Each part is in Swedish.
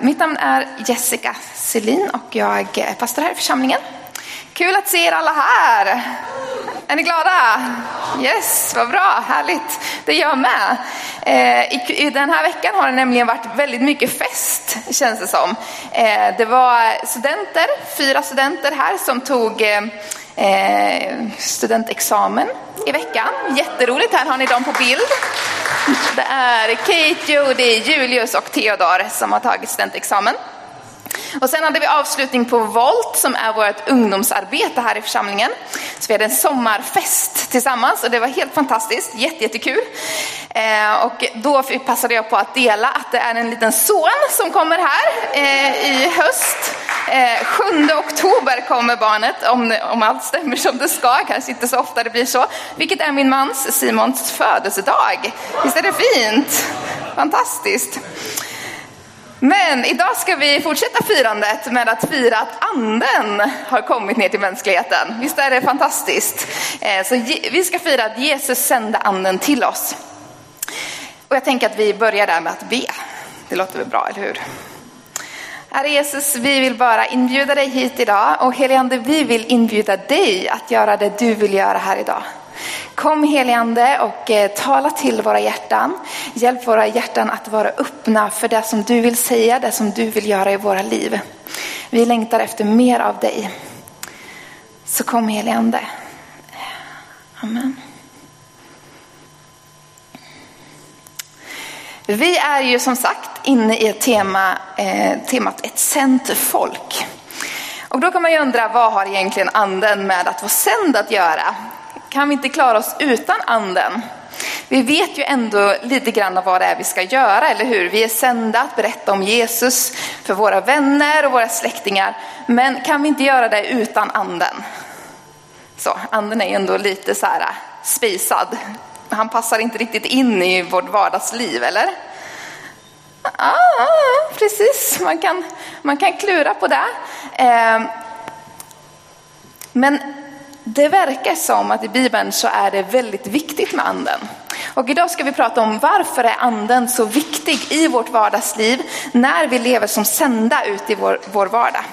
Mitt namn är Jessica Selin och jag är pastor här i församlingen. Kul att se er alla här! Är ni glada? Yes, vad bra, härligt. Det är jag med. Eh, I den här veckan har det nämligen varit väldigt mycket fest, känns det som. Eh, det var studenter, fyra studenter här som tog eh, studentexamen i veckan. Jätteroligt, här har ni dem på bild. Det är Kate, Jody, Julius och Theodor som har tagit studentexamen. Och sen hade vi avslutning på Volt som är vårt ungdomsarbete här i församlingen. Så vi hade en sommarfest tillsammans och det var helt fantastiskt, jättekul. Eh, och då passade jag på att dela att det är en liten son som kommer här eh, i höst. Eh, 7 oktober kommer barnet, om, om allt stämmer som det ska, kanske inte så ofta det blir så. Vilket är min mans Simons födelsedag. Visst är det fint? Fantastiskt. Men idag ska vi fortsätta firandet med att fira att anden har kommit ner till mänskligheten. Visst är det fantastiskt? Eh, så vi ska fira att Jesus sände anden till oss. Och jag tänker att vi börjar där med att be. Det låter väl bra, eller hur? Herre Jesus, vi vill bara inbjuda dig hit idag och helige vi vill inbjuda dig att göra det du vill göra här idag. Kom heligande och eh, tala till våra hjärtan. Hjälp våra hjärtan att vara öppna för det som du vill säga, det som du vill göra i våra liv. Vi längtar efter mer av dig. Så kom heligande. Amen. Vi är ju som sagt inne i ett tema, eh, temat ett sänt folk. Och då kan man ju undra, vad har egentligen anden med att vara sänd att göra? Kan vi inte klara oss utan anden? Vi vet ju ändå lite grann av vad det är vi ska göra, eller hur? Vi är sända att berätta om Jesus för våra vänner och våra släktingar. Men kan vi inte göra det utan anden? Så, anden är ju ändå lite så här äh, spisad. Han passar inte riktigt in i vårt vardagsliv, eller? Ja, precis. Man kan, man kan klura på det. Eh, men det verkar som att i Bibeln så är det väldigt viktigt med anden. Och idag ska vi prata om varför är anden så viktig i vårt vardagsliv när vi lever som sända ut i vår, vår vardag.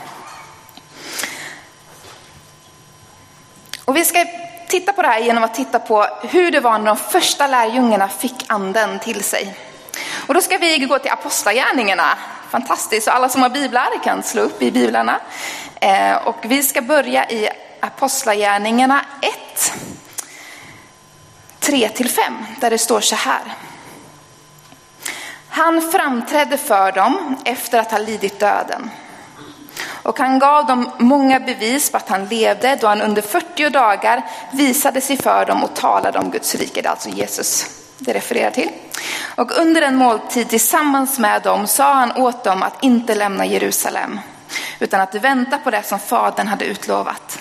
Och vi ska titta på det här genom att titta på hur det var när de första lärjungarna fick anden till sig. Och då ska vi gå till apostlagärningarna. Fantastiskt, så alla som har biblar kan slå upp i biblarna. Eh, och vi ska börja i Apostlagärningarna 1, 3-5, där det står så här. Han framträdde för dem efter att ha lidit döden. Och han gav dem många bevis på att han levde då han under 40 dagar visade sig för dem och talade om Guds rike. Det är alltså Jesus det refererar till. Och under en måltid tillsammans med dem sa han åt dem att inte lämna Jerusalem utan att vänta på det som fadern hade utlovat.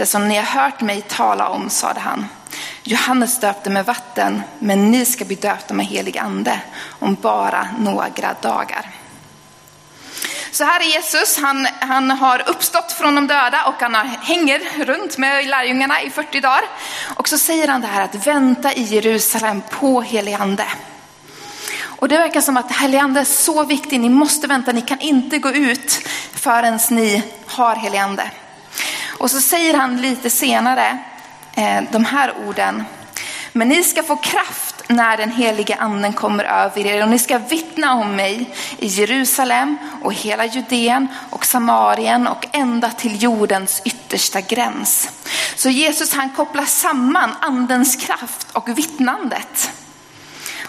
Det som ni har hört mig tala om, sade han. Johannes döpte med vatten, men ni ska bli döpta med helig ande om bara några dagar. Så här är Jesus, han, han har uppstått från de döda och han hänger runt med lärjungarna i 40 dagar. Och så säger han det här att vänta i Jerusalem på helig ande. Och det verkar som att helig ande är så viktig, ni måste vänta, ni kan inte gå ut förrän ni har helig ande. Och så säger han lite senare eh, de här orden. Men ni ska få kraft när den helige anden kommer över er och ni ska vittna om mig i Jerusalem och hela Judeen och Samarien och ända till jordens yttersta gräns. Så Jesus han kopplar samman andens kraft och vittnandet.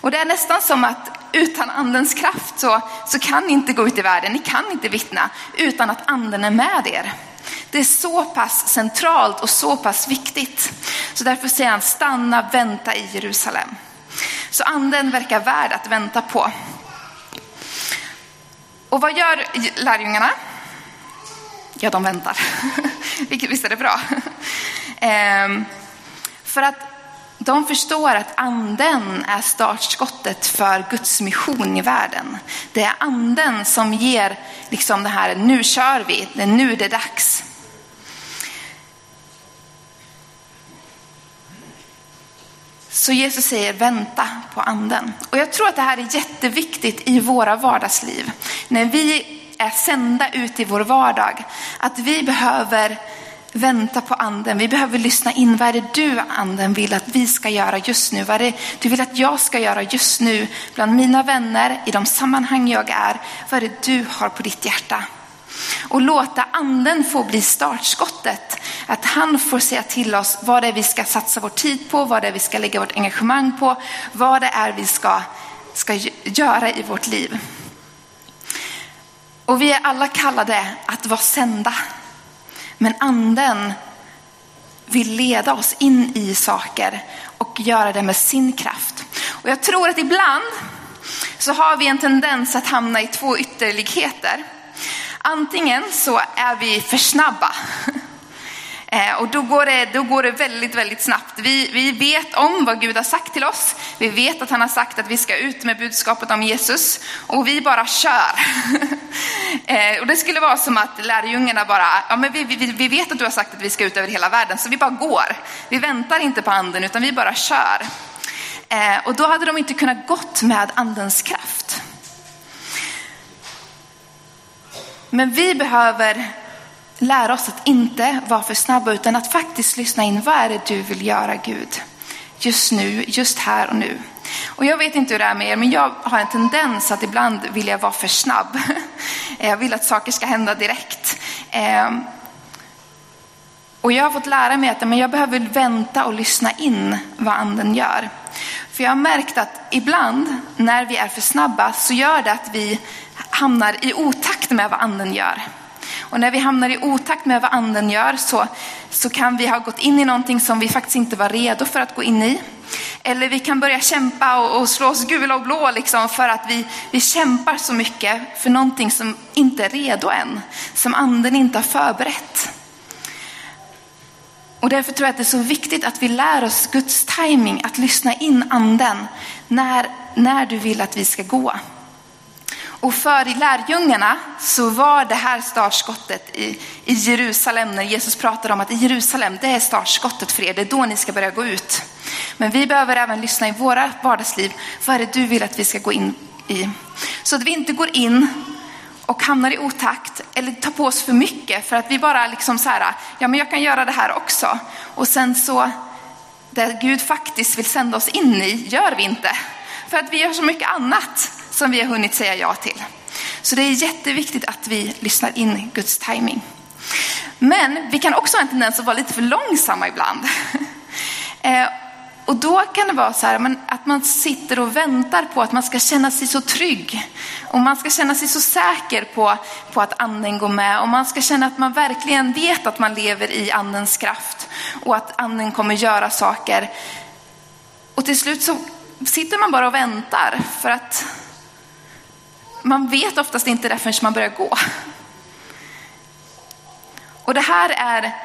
Och det är nästan som att utan andens kraft så, så kan ni inte gå ut i världen, ni kan inte vittna utan att anden är med er. Det är så pass centralt och så pass viktigt. Så därför säger han stanna, vänta i Jerusalem. Så anden verkar värd att vänta på. Och vad gör lärjungarna? Ja, de väntar. Visst är det bra? Ehm, för att de förstår att anden är startskottet för Guds mission i världen. Det är anden som ger liksom det här, nu kör vi, det är nu det är dags. Så Jesus säger vänta på anden. Och jag tror att det här är jätteviktigt i våra vardagsliv. När vi är sända ut i vår vardag. Att vi behöver vänta på anden. Vi behöver lyssna in. Vad är det du anden vill att vi ska göra just nu? Vad är det du vill att jag ska göra just nu bland mina vänner, i de sammanhang jag är? Vad är det du har på ditt hjärta? Och låta anden få bli startskottet. Att han får säga till oss vad det är vi ska satsa vår tid på, vad det är vi ska lägga vårt engagemang på, vad det är vi ska, ska göra i vårt liv. Och vi är alla kallade att vara sända. Men anden vill leda oss in i saker och göra det med sin kraft. Och jag tror att ibland så har vi en tendens att hamna i två ytterligheter. Antingen så är vi för snabba. Eh, och då går, det, då går det väldigt, väldigt snabbt. Vi, vi vet om vad Gud har sagt till oss. Vi vet att han har sagt att vi ska ut med budskapet om Jesus. Och vi bara kör. Eh, och det skulle vara som att lärjungarna bara, ja men vi, vi, vi vet att du har sagt att vi ska ut över hela världen, så vi bara går. Vi väntar inte på anden, utan vi bara kör. Eh, och då hade de inte kunnat gått med andens kraft. Men vi behöver lära oss att inte vara för snabba utan att faktiskt lyssna in. Vad är det du vill göra Gud? Just nu, just här och nu. Och jag vet inte hur det är med er, men jag har en tendens att ibland vilja vara för snabb. Jag vill att saker ska hända direkt. Ehm, och jag har fått lära mig att jag behöver vänta och lyssna in vad anden gör. För jag har märkt att ibland när vi är för snabba så gör det att vi hamnar i otakt med vad anden gör. Och när vi hamnar i otakt med vad anden gör så, så kan vi ha gått in i någonting som vi faktiskt inte var redo för att gå in i. Eller vi kan börja kämpa och, och slå oss gula och blå liksom för att vi, vi kämpar så mycket för någonting som inte är redo än. Som anden inte har förberett. Och därför tror jag att det är så viktigt att vi lär oss Guds timing, att lyssna in anden när, när du vill att vi ska gå. Och för lärjungarna så var det här startskottet i, i Jerusalem, när Jesus pratade om att i Jerusalem, det är startskottet för er, det är då ni ska börja gå ut. Men vi behöver även lyssna i våra vardagsliv, vad är det du vill att vi ska gå in i? Så att vi inte går in och hamnar i otakt eller tar på oss för mycket för att vi bara liksom så här, ja men jag kan göra det här också. Och sen så, det Gud faktiskt vill sända oss in i, gör vi inte. För att vi gör så mycket annat som vi har hunnit säga ja till. Så det är jätteviktigt att vi lyssnar in Guds timing. Men vi kan också ha en tendens att vara lite för långsamma ibland. Eh, och då kan det vara så här att man sitter och väntar på att man ska känna sig så trygg. Och man ska känna sig så säker på, på att anden går med. Och man ska känna att man verkligen vet att man lever i andens kraft. Och att anden kommer göra saker. Och till slut så sitter man bara och väntar för att man vet oftast inte det förrän man börjar gå. Och det här är,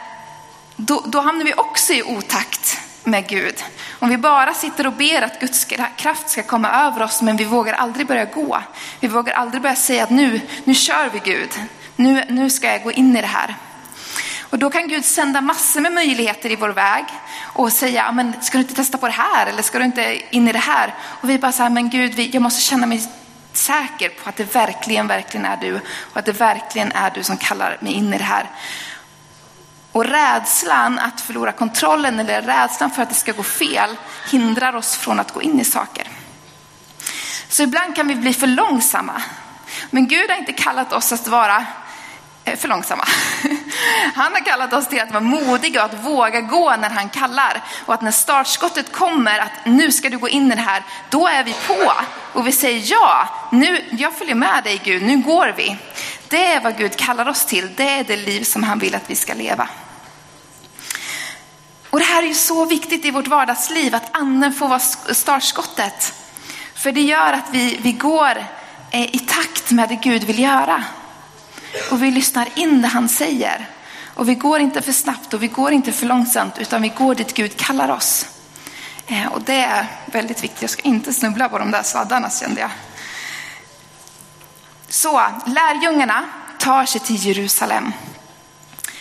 då, då hamnar vi också i otakt med Gud. Om vi bara sitter och ber att Guds kraft ska komma över oss, men vi vågar aldrig börja gå. Vi vågar aldrig börja säga att nu, nu kör vi Gud. Nu, nu ska jag gå in i det här. Och då kan Gud sända massor med möjligheter i vår väg och säga, men ska du inte testa på det här? Eller ska du inte in i det här? Och vi bara säger, men Gud, jag måste känna mig säker på att det verkligen, verkligen är du och att det verkligen är du som kallar mig in i det här. Och rädslan att förlora kontrollen eller rädslan för att det ska gå fel hindrar oss från att gå in i saker. Så ibland kan vi bli för långsamma. Men Gud har inte kallat oss att vara Eh, för långsamma. Han har kallat oss till att vara modiga och att våga gå när han kallar. Och att när startskottet kommer, att nu ska du gå in i det här, då är vi på. Och vi säger ja, nu, jag följer med dig Gud, nu går vi. Det är vad Gud kallar oss till, det är det liv som han vill att vi ska leva. Och det här är ju så viktigt i vårt vardagsliv, att anden får vara startskottet. För det gör att vi, vi går eh, i takt med det Gud vill göra. Och vi lyssnar in det han säger. Och vi går inte för snabbt och vi går inte för långsamt utan vi går dit Gud kallar oss. Eh, och det är väldigt viktigt. Jag ska inte snubbla på de där sladdarna kände jag. Så lärjungarna tar sig till Jerusalem.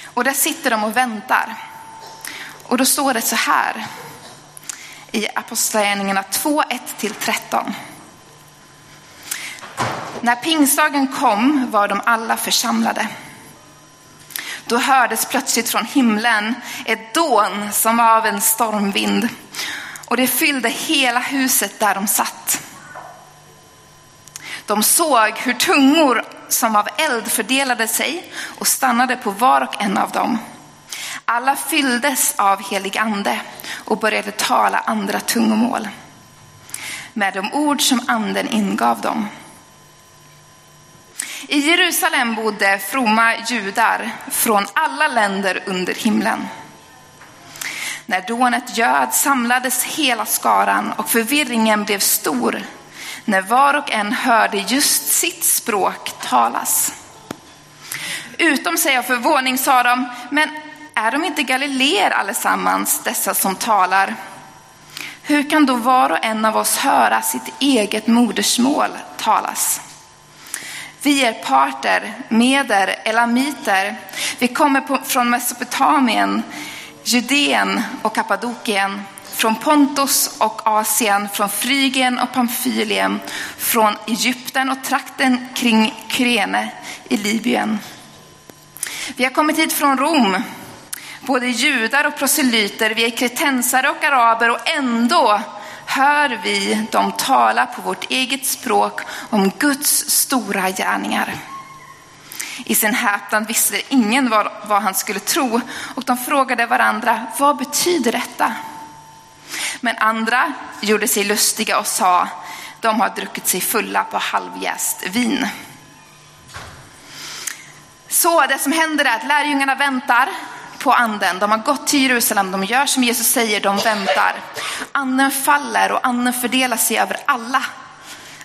Och där sitter de och väntar. Och då står det så här i Apostlagärningarna 2, 1-13. När pingstdagen kom var de alla församlade. Då hördes plötsligt från himlen ett dån som av en stormvind och det fyllde hela huset där de satt. De såg hur tungor som av eld fördelade sig och stannade på var och en av dem. Alla fylldes av helig ande och började tala andra tungomål med de ord som anden ingav dem. I Jerusalem bodde fromma judar från alla länder under himlen. När dånet göd samlades hela skaran och förvirringen blev stor när var och en hörde just sitt språk talas. Utom sig av förvåning sa de, men är de inte galileer allesammans, dessa som talar? Hur kan då var och en av oss höra sitt eget modersmål talas? Vi är parter, meder, elamiter. Vi kommer på, från Mesopotamien, Judeen och Kappadokien, från Pontus och Asien, från Frygien och Pamfylien, från Egypten och trakten kring Kyrene i Libyen. Vi har kommit hit från Rom, både judar och proselyter, vi är kretensare och araber och ändå hör vi dem tala på vårt eget språk om Guds stora gärningar. I sin häpnad visste ingen vad, vad han skulle tro och de frågade varandra, vad betyder detta? Men andra gjorde sig lustiga och sa, de har druckit sig fulla på halvjäst vin. Så det som händer är att lärjungarna väntar på anden. De har gått till Jerusalem, de gör som Jesus säger, de väntar. Anden faller och anden fördelar sig över alla.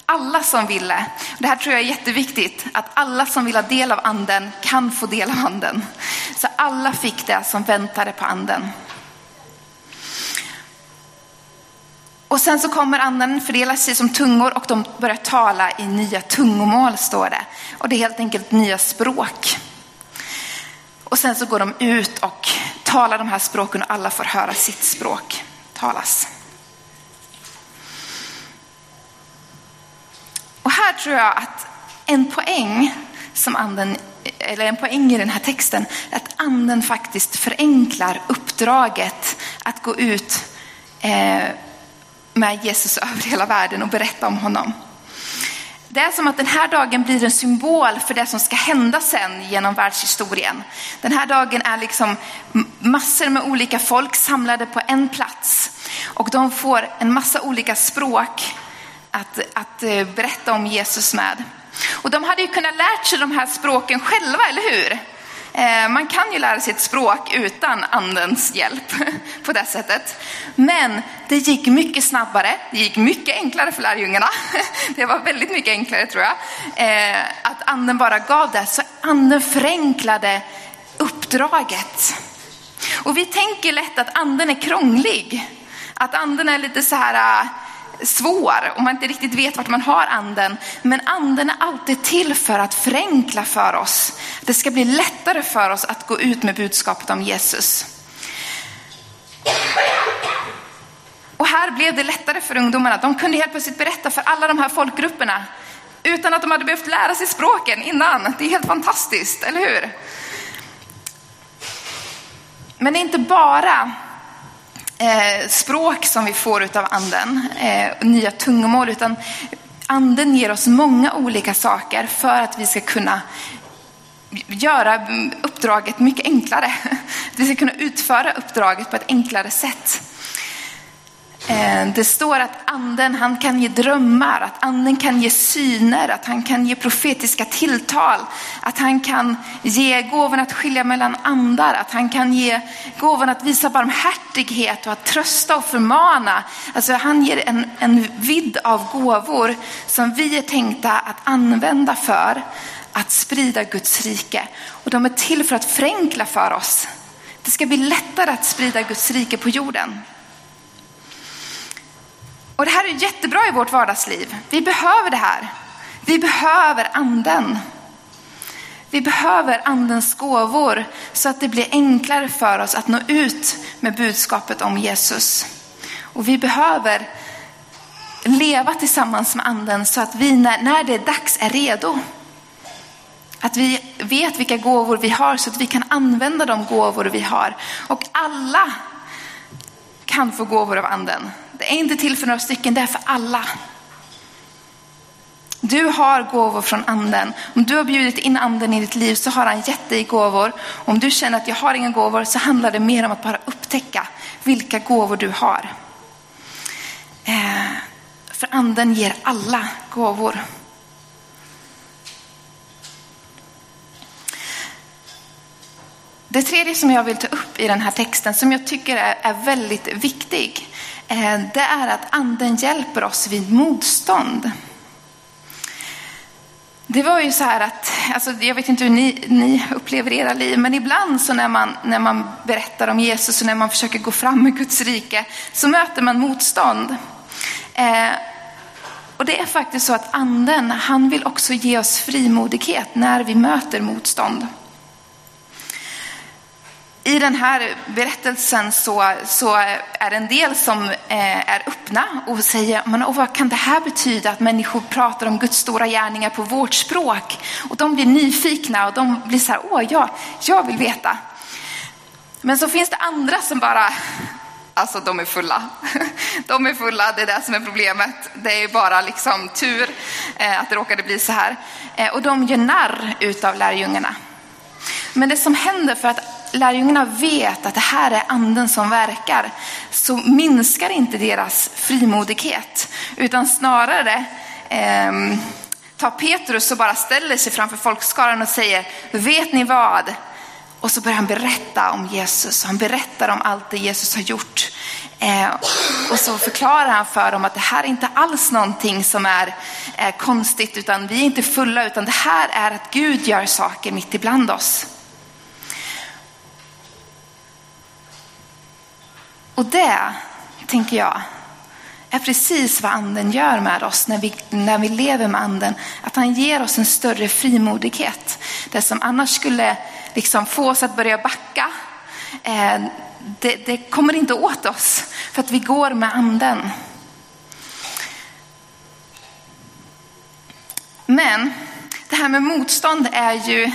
Alla som ville. Det här tror jag är jätteviktigt, att alla som vill ha del av anden kan få del av anden. Så alla fick det som väntade på anden. Och sen så kommer anden fördela sig som tungor och de börjar tala i nya tungomål står det. Och det är helt enkelt nya språk. Och sen så går de ut och talar de här språken och alla får höra sitt språk talas. Och här tror jag att en poäng som anden, eller en poäng i den här texten, är att anden faktiskt förenklar uppdraget att gå ut eh, med Jesus över hela världen och berätta om honom. Det är som att den här dagen blir en symbol för det som ska hända sen genom världshistorien. Den här dagen är liksom massor med olika folk samlade på en plats och de får en massa olika språk att, att eh, berätta om Jesus med. Och de hade ju kunnat lärt sig de här språken själva, eller hur? Eh, man kan ju lära sig ett språk utan andens hjälp på det sättet. Men det gick mycket snabbare, det gick mycket enklare för lärjungarna. Det var väldigt mycket enklare tror jag. Eh, att anden bara gav det, så anden förenklade uppdraget. Och vi tänker lätt att anden är krånglig. Att anden är lite så här ah, svår och man inte riktigt vet vart man har anden. Men anden är alltid till för att förenkla för oss. Det ska bli lättare för oss att gå ut med budskapet om Jesus. Och här blev det lättare för ungdomarna. De kunde helt plötsligt berätta för alla de här folkgrupperna utan att de hade behövt lära sig språken innan. Det är helt fantastiskt, eller hur? Men det är inte bara eh, språk som vi får utav anden, eh, nya tungomål, utan anden ger oss många olika saker för att vi ska kunna göra uppdraget mycket enklare. Att vi ska kunna utföra uppdraget på ett enklare sätt. Eh, det står att anden han kan ge drömmar, att anden kan ge syner, att han kan ge profetiska tilltal, att han kan ge gåvan att skilja mellan andar, att han kan ge gåvan att visa barmhärtighet och att trösta och förmana. Alltså han ger en, en vidd av gåvor som vi är tänkta att använda för att sprida Guds rike. Och de är till för att förenkla för oss. Det ska bli lättare att sprida Guds rike på jorden. Och det här är jättebra i vårt vardagsliv. Vi behöver det här. Vi behöver anden. Vi behöver andens gåvor så att det blir enklare för oss att nå ut med budskapet om Jesus. Och vi behöver leva tillsammans med anden så att vi när, när det är dags är redo. Att vi vet vilka gåvor vi har så att vi kan använda de gåvor vi har. Och alla kan få gåvor av anden. Det är inte till för några stycken, det är för alla. Du har gåvor från anden. Om du har bjudit in anden i ditt liv så har han gett dig gåvor. Om du känner att jag har inga gåvor så handlar det mer om att bara upptäcka vilka gåvor du har. Eh, för anden ger alla gåvor. Det tredje som jag vill ta upp i den här texten som jag tycker är, är väldigt viktig. Eh, det är att anden hjälper oss vid motstånd. Det var ju så här att, alltså jag vet inte hur ni, ni, upplever era liv, men ibland så när man, när man berättar om Jesus och när man försöker gå fram med Guds rike så möter man motstånd. Eh, och det är faktiskt så att anden, han vill också ge oss frimodighet när vi möter motstånd i den här berättelsen så, så är det en del som eh, är öppna och säger, men och vad kan det här betyda att människor pratar om Guds stora gärningar på vårt språk? Och de blir nyfikna och de blir så här, åh ja, jag vill veta. Men så finns det andra som bara, alltså de är fulla. De är fulla, det är det som är problemet. Det är bara liksom tur eh, att det råkade bli så här. Eh, och de gör narr utav lärjungarna. Men det som händer för att lärjungarna vet att det här är anden som verkar så minskar inte deras frimodighet utan snarare eh, tar Petrus och bara ställer sig framför folkskaran och säger, vet ni vad? Och så börjar han berätta om Jesus. Han berättar om allt det Jesus har gjort. Eh, och så förklarar han för dem att det här är inte alls någonting som är eh, konstigt, utan vi är inte fulla, utan det här är att Gud gör saker mitt ibland oss. Och det, tänker jag, är precis vad anden gör med oss när vi, när vi lever med anden. Att han ger oss en större frimodighet. Det som annars skulle liksom få oss att börja backa, eh, det, det kommer inte åt oss för att vi går med anden. Men det här med motstånd är ju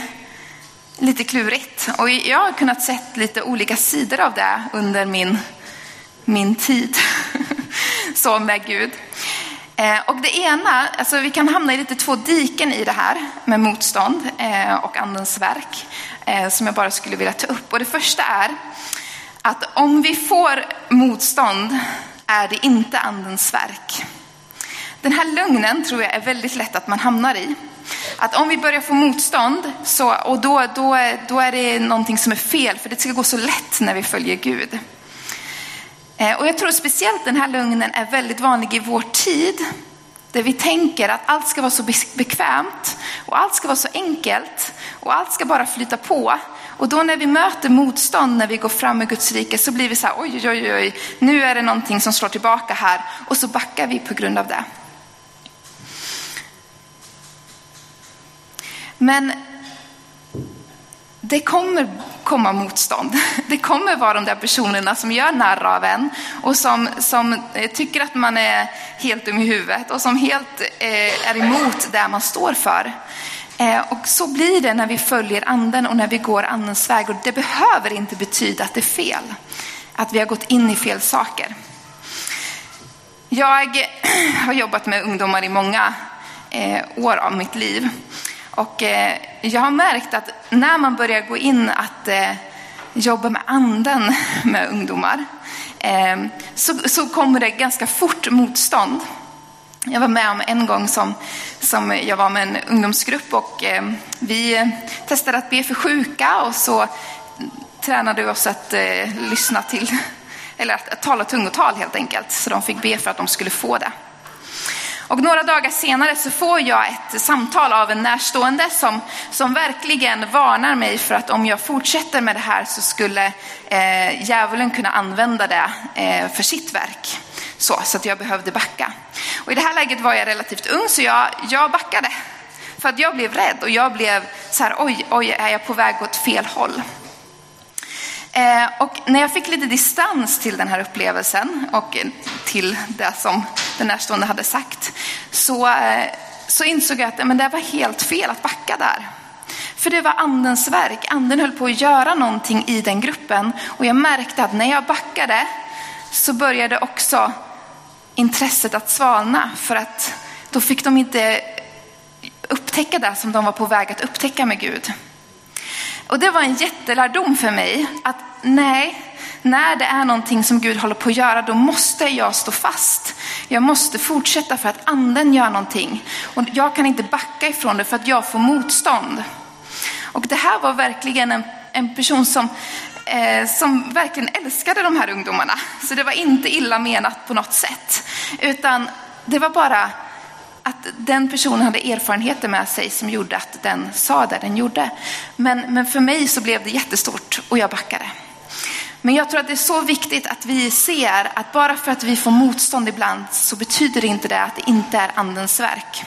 lite klurigt och jag har kunnat se lite olika sidor av det under min min tid så med Gud. Eh, och det ena, alltså vi kan hamna i lite två diken i det här med motstånd eh, och andens verk eh, som jag bara skulle vilja ta upp. Och det första är att om vi får motstånd är det inte andens verk. Den här lögnen tror jag är väldigt lätt att man hamnar i. Att om vi börjar få motstånd så, och då, då, då är det någonting som är fel för det ska gå så lätt när vi följer Gud. Eh, och jag tror speciellt den här lögnen är väldigt vanlig i vår tid. Där vi tänker att allt ska vara så bekvämt och allt ska vara så enkelt och allt ska bara flyta på. Och då när vi möter motstånd när vi går fram med Guds rike så blir vi så här, oj, oj, oj, nu är det någonting som slår tillbaka här och så backar vi på grund av det. Men det kommer komma motstånd. Det kommer vara de där personerna som gör narr av en och som, som eh, tycker att man är helt dum i huvudet och som helt eh, är emot det man står för. Eh, och så blir det när vi följer anden och när vi går andens väg. Och det behöver inte betyda att det är fel, att vi har gått in i fel saker. Jag har jobbat med ungdomar i många eh, år av mitt liv. Och eh, jag har märkt att när man börjar gå in att eh, jobba med anden med ungdomar eh, så, så kommer det ganska fort motstånd. Jag var med om en gång som, som jag var med en ungdomsgrupp och eh, vi testade att be för sjuka och så tränade vi oss att eh, lyssna till, eller att, att tala tungotal helt enkelt. Så de fick be för att de skulle få det. Och några dagar senare så får jag ett samtal av en närstående som, som verkligen varnar mig för att om jag fortsätter med det här så skulle eh, djävulen kunna använda det eh, för sitt verk. Så, så att jag behövde backa. Och i det här läget var jag relativt ung så jag, jag backade. För att jag blev rädd och jag blev så här, oj, oj, är jag på väg åt fel håll? Eh, och när jag fick lite distans till den här upplevelsen och till det som den närstående hade sagt så, eh, så insåg jag att men det var helt fel att backa där. För det var andens verk. Anden höll på att göra någonting i den gruppen. Och jag märkte att när jag backade så började också intresset att svalna. För att då fick de inte upptäcka det som de var på väg att upptäcka med Gud. Och det var en jättelärdom för mig. Att nej, när det är någonting som Gud håller på att göra, då måste jag stå fast. Jag måste fortsätta för att anden gör någonting. Och jag kan inte backa ifrån det för att jag får motstånd. Och det här var verkligen en, en person som, eh, som verkligen älskade de här ungdomarna. Så det var inte illa menat på något sätt. Utan det var bara att den personen hade erfarenheter med sig som gjorde att den sa det den gjorde. Men, men för mig så blev det jättestort och jag backade. Men jag tror att det är så viktigt att vi ser att bara för att vi får motstånd ibland så betyder det inte det att det inte är andens verk.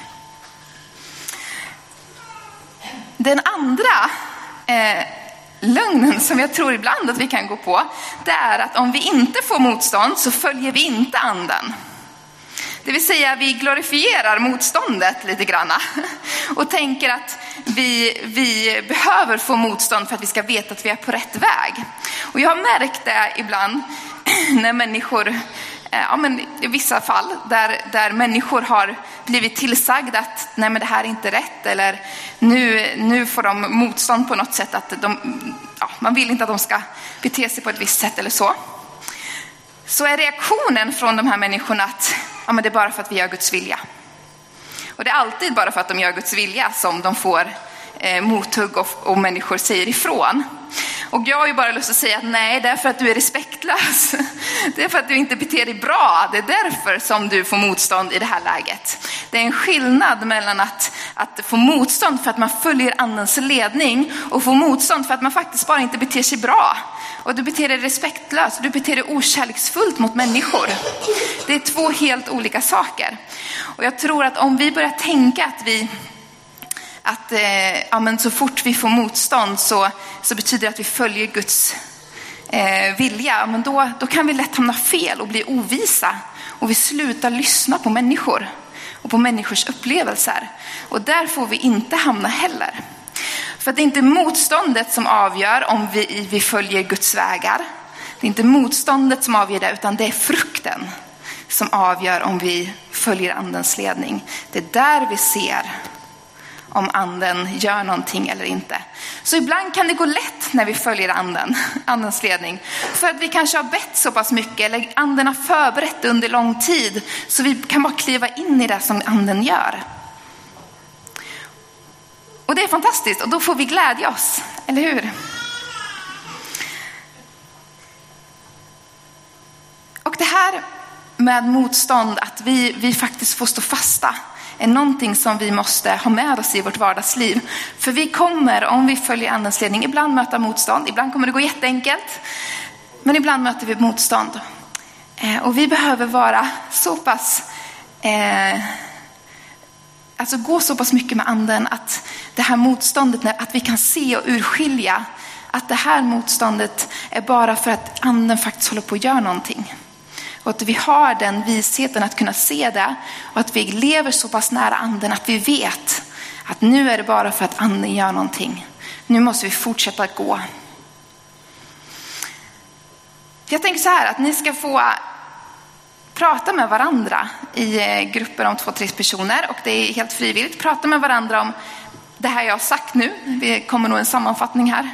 Den andra eh, lögnen som jag tror ibland att vi kan gå på, det är att om vi inte får motstånd så följer vi inte anden. Det vill säga vi glorifierar motståndet lite granna och tänker att vi, vi behöver få motstånd för att vi ska veta att vi är på rätt väg. Och jag har märkt det ibland när människor eh, ja, men i vissa fall där, där människor har blivit tillsagda att nej men det här är inte rätt eller nu, nu får de motstånd på något sätt att de, ja, man vill inte att de ska bete sig på ett visst sätt eller så. Så är reaktionen från de här människorna att ja, men det är bara för att vi gör Guds vilja. Och det är alltid bara för att de gör Guds vilja som de får eh, mothugg och, och människor säger ifrån. Och jag har ju bara lust att säga att nej, det är för att du är respektlös. Det är för att du inte beter dig bra. Det är därför som du får motstånd i det här läget. Det är en skillnad mellan att, att få motstånd för att man följer andens ledning och få motstånd för att man faktiskt bara inte beter sig bra. Och du beter dig respektlöst, du beter dig okärleksfullt mot människor. Det är två helt olika saker. Och jag tror att om vi börjar tänka att vi att eh, ja, men så fort vi får motstånd så, så betyder det att vi följer Guds eh, vilja. Men då, då kan vi lätt hamna fel och bli ovisa. Och vi slutar lyssna på människor och på människors upplevelser. Och där får vi inte hamna heller. För det är inte motståndet som avgör om vi, vi följer Guds vägar. Det är inte motståndet som avgör det, utan det är frukten som avgör om vi följer andens ledning. Det är där vi ser om anden gör någonting eller inte. Så ibland kan det gå lätt när vi följer anden, andens ledning. För att vi kanske har bett så pass mycket eller anden har förberett under lång tid. Så vi kan bara kliva in i det som anden gör. Och det är fantastiskt och då får vi glädja oss, eller hur? Och det här med motstånd, att vi, vi faktiskt får stå fasta är någonting som vi måste ha med oss i vårt vardagsliv. För vi kommer, om vi följer andens ledning, ibland möta motstånd. Ibland kommer det gå jätteenkelt. Men ibland möter vi motstånd. Eh, och vi behöver vara så pass, eh, alltså gå så pass mycket med anden att det här motståndet, att vi kan se och urskilja att det här motståndet är bara för att anden faktiskt håller på att göra någonting. Och att vi har den visheten att kunna se det och att vi lever så pass nära anden att vi vet att nu är det bara för att anden gör någonting. Nu måste vi fortsätta att gå. Jag tänker så här att ni ska få prata med varandra i eh, grupper om två, tre personer och det är helt frivilligt. Prata med varandra om det här jag har sagt nu. Det kommer nog en sammanfattning här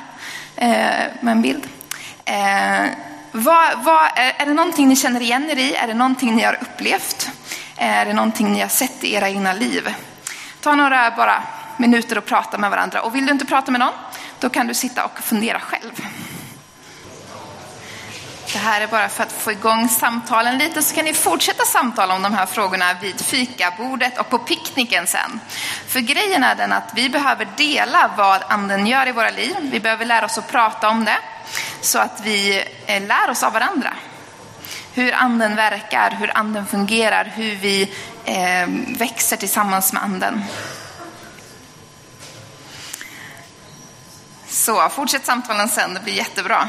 eh, med en bild. Eh, vad, vad, är det någonting ni känner igen er i? Är det någonting ni har upplevt? Eh, är det någonting ni har sett i era egna liv? Ta några bara minuter och prata med varandra. Och vill du inte prata med någon, då kan du sitta och fundera själv. Det här är bara för att få igång samtalen lite så kan ni fortsätta samtala om de här frågorna vid fikabordet och på picknicken sen. För grejen är den att vi behöver dela vad anden gör i våra liv. Vi behöver lära oss att prata om det så att vi eh, lär oss av varandra. Hur anden verkar, hur anden fungerar, hur vi eh, växer tillsammans med anden. Så fortsätt samtalen sen, det blir jättebra.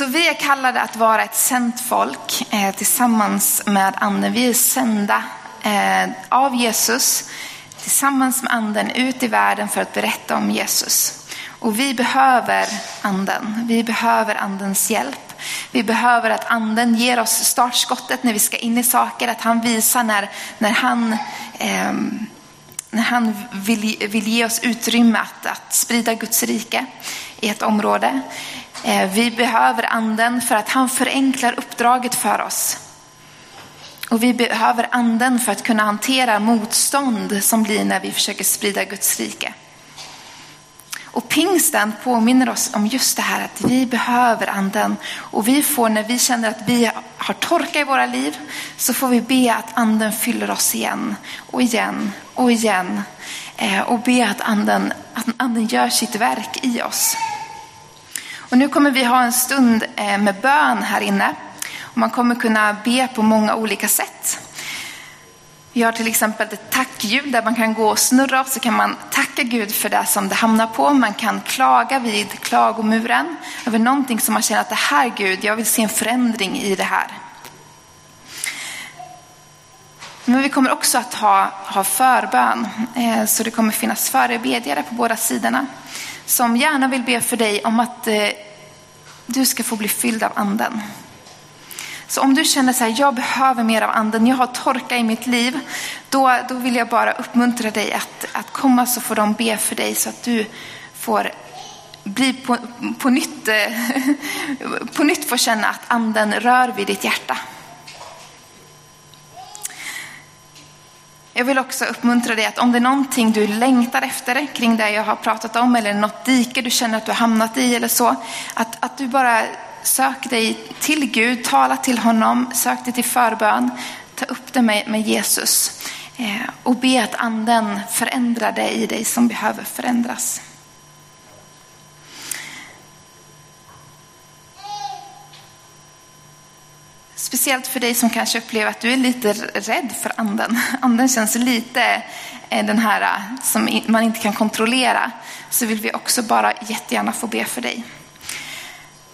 Så vi är kallade att vara ett sänt folk eh, tillsammans med anden. Vi är sända eh, av Jesus tillsammans med anden ut i världen för att berätta om Jesus. Och vi behöver anden. Vi behöver andens hjälp. Vi behöver att anden ger oss startskottet när vi ska in i saker. Att han visar när, när han eh, när han vill, vill ge oss utrymme att, att sprida Guds rike i ett område. Eh, vi behöver anden för att han förenklar uppdraget för oss. Och vi behöver anden för att kunna hantera motstånd som blir när vi försöker sprida Guds rike. Och pingsten påminner oss om just det här att vi behöver anden. Och vi får, när vi känner att vi har torka i våra liv, så får vi be att anden fyller oss igen och igen och igen. Eh, och be att anden, att anden gör sitt verk i oss. Och nu kommer vi ha en stund eh, med bön här inne. Och man kommer kunna be på många olika sätt. Vi har till exempel ett tackhjul där man kan gå och snurra och så kan man tacka Gud för det som det hamnar på. Man kan klaga vid klagomuren över någonting som man känner att det här Gud, jag vill se en förändring i det här. Men vi kommer också att ha, ha förbön, eh, så det kommer finnas förebedjare på båda sidorna som gärna vill be för dig om att eh, du ska få bli fylld av anden. Så om du känner så här, jag behöver mer av anden, jag har torka i mitt liv, då, då vill jag bara uppmuntra dig att, att komma så får de be för dig så att du får bli på, på, nytt, eh, på nytt får känna att anden rör vid ditt hjärta. Jag vill också uppmuntra dig att om det är någonting du längtar efter kring det jag har pratat om eller något dike du känner att du har hamnat i eller så, att, att du bara Sök dig till Gud, tala till honom, sök dig till förbön, ta upp det med, med Jesus eh, och be att anden förändrar det i dig som behöver förändras. Speciellt för dig som kanske upplever att du är lite rädd för anden. Anden känns lite eh, den här eh, som man inte kan kontrollera. Så vill vi också bara jättegärna få be för dig.